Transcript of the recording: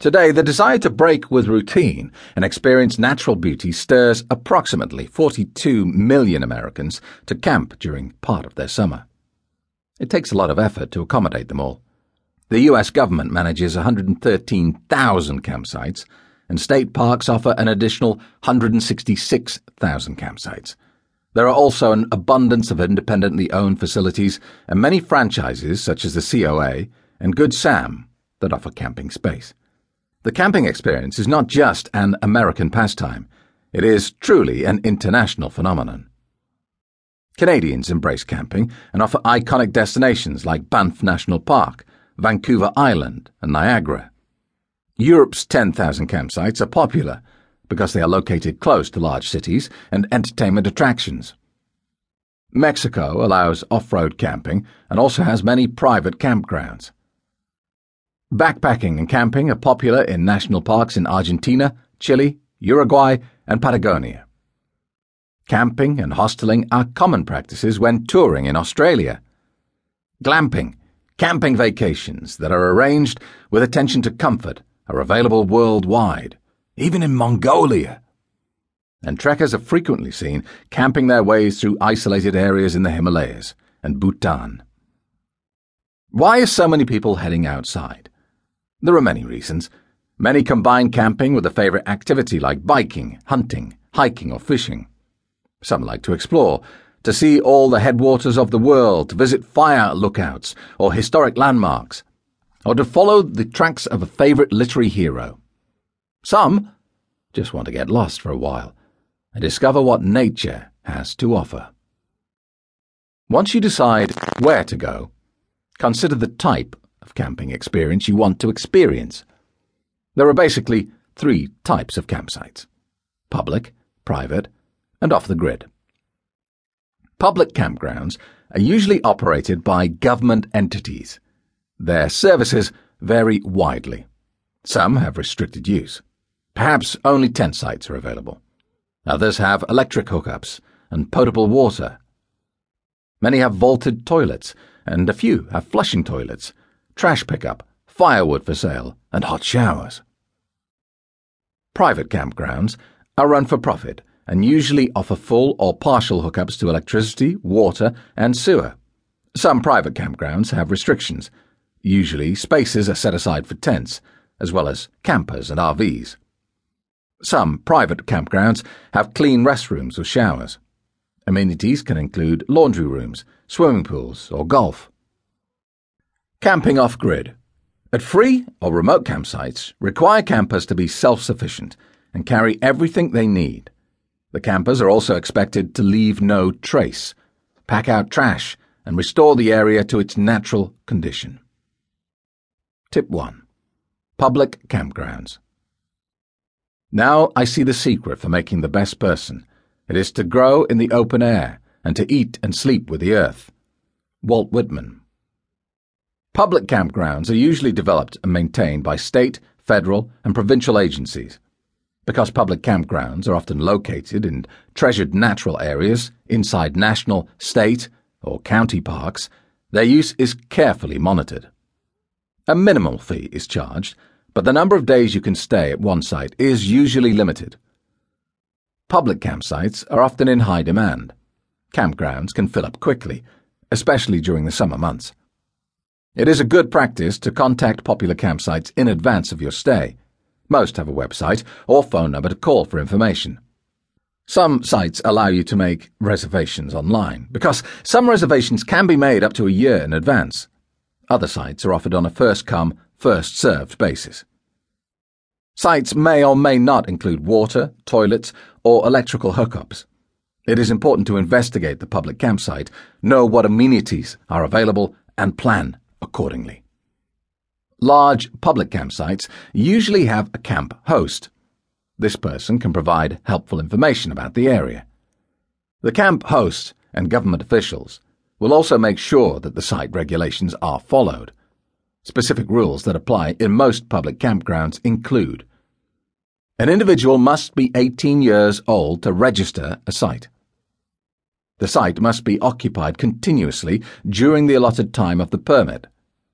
Today, the desire to break with routine and experience natural beauty stirs approximately 42 million Americans to camp during part of their summer. It takes a lot of effort to accommodate them all. The U.S. government manages 113,000 campsites, and state parks offer an additional 166,000 campsites. There are also an abundance of independently owned facilities and many franchises, such as the KOA and Good Sam, that offer camping space. The camping experience is not just an American pastime, it is truly an international phenomenon. Canadians embrace camping and offer iconic destinations like Banff National Park, Vancouver Island, and Niagara. Europe's 10,000 campsites are popular because they are located close to large cities and entertainment attractions. Mexico allows off road camping and also has many private campgrounds. Backpacking and camping are popular in national parks in Argentina, Chile, Uruguay, and Patagonia. Camping and hosteling are common practices when touring in Australia. Glamping, camping vacations that are arranged with attention to comfort, are available worldwide, even in Mongolia. And trekkers are frequently seen camping their ways through isolated areas in the Himalayas and Bhutan. Why are so many people heading outside? There are many reasons. Many combine camping with a favorite activity like biking, hunting, hiking, or fishing. Some like to explore, to see all the headwaters of the world, to visit fire lookouts or historic landmarks, or to follow the tracks of a favorite literary hero. Some just want to get lost for a while and discover what nature has to offer. Once you decide where to go, consider the type of camping experience you want to experience. There are basically three types of campsites public, private, and off the grid. Public campgrounds are usually operated by government entities. Their services vary widely. Some have restricted use. Perhaps only tent sites are available. Others have electric hookups and potable water. Many have vaulted toilets, and a few have flushing toilets trash pickup, firewood for sale, and hot showers. Private campgrounds are run for profit and usually offer full or partial hookups to electricity, water, and sewer. Some private campgrounds have restrictions. Usually, spaces are set aside for tents, as well as campers and RVs. Some private campgrounds have clean restrooms or showers. Amenities can include laundry rooms, swimming pools, or golf. Camping off grid. At free or remote campsites, require campers to be self sufficient and carry everything they need. The campers are also expected to leave no trace, pack out trash, and restore the area to its natural condition. Tip 1 Public Campgrounds. Now I see the secret for making the best person. It is to grow in the open air and to eat and sleep with the earth. Walt Whitman. Public campgrounds are usually developed and maintained by state, federal, and provincial agencies. Because public campgrounds are often located in treasured natural areas inside national, state, or county parks, their use is carefully monitored. A minimal fee is charged, but the number of days you can stay at one site is usually limited. Public campsites are often in high demand. Campgrounds can fill up quickly, especially during the summer months. It is a good practice to contact popular campsites in advance of your stay. Most have a website or phone number to call for information. Some sites allow you to make reservations online because some reservations can be made up to a year in advance. Other sites are offered on a first come, first served basis. Sites may or may not include water, toilets, or electrical hookups. It is important to investigate the public campsite, know what amenities are available, and plan accordingly. Large public campsites usually have a camp host. This person can provide helpful information about the area. The camp host and government officials will also make sure that the site regulations are followed. Specific rules that apply in most public campgrounds include an individual must be 18 years old to register a site. The site must be occupied continuously during the allotted time of the permit.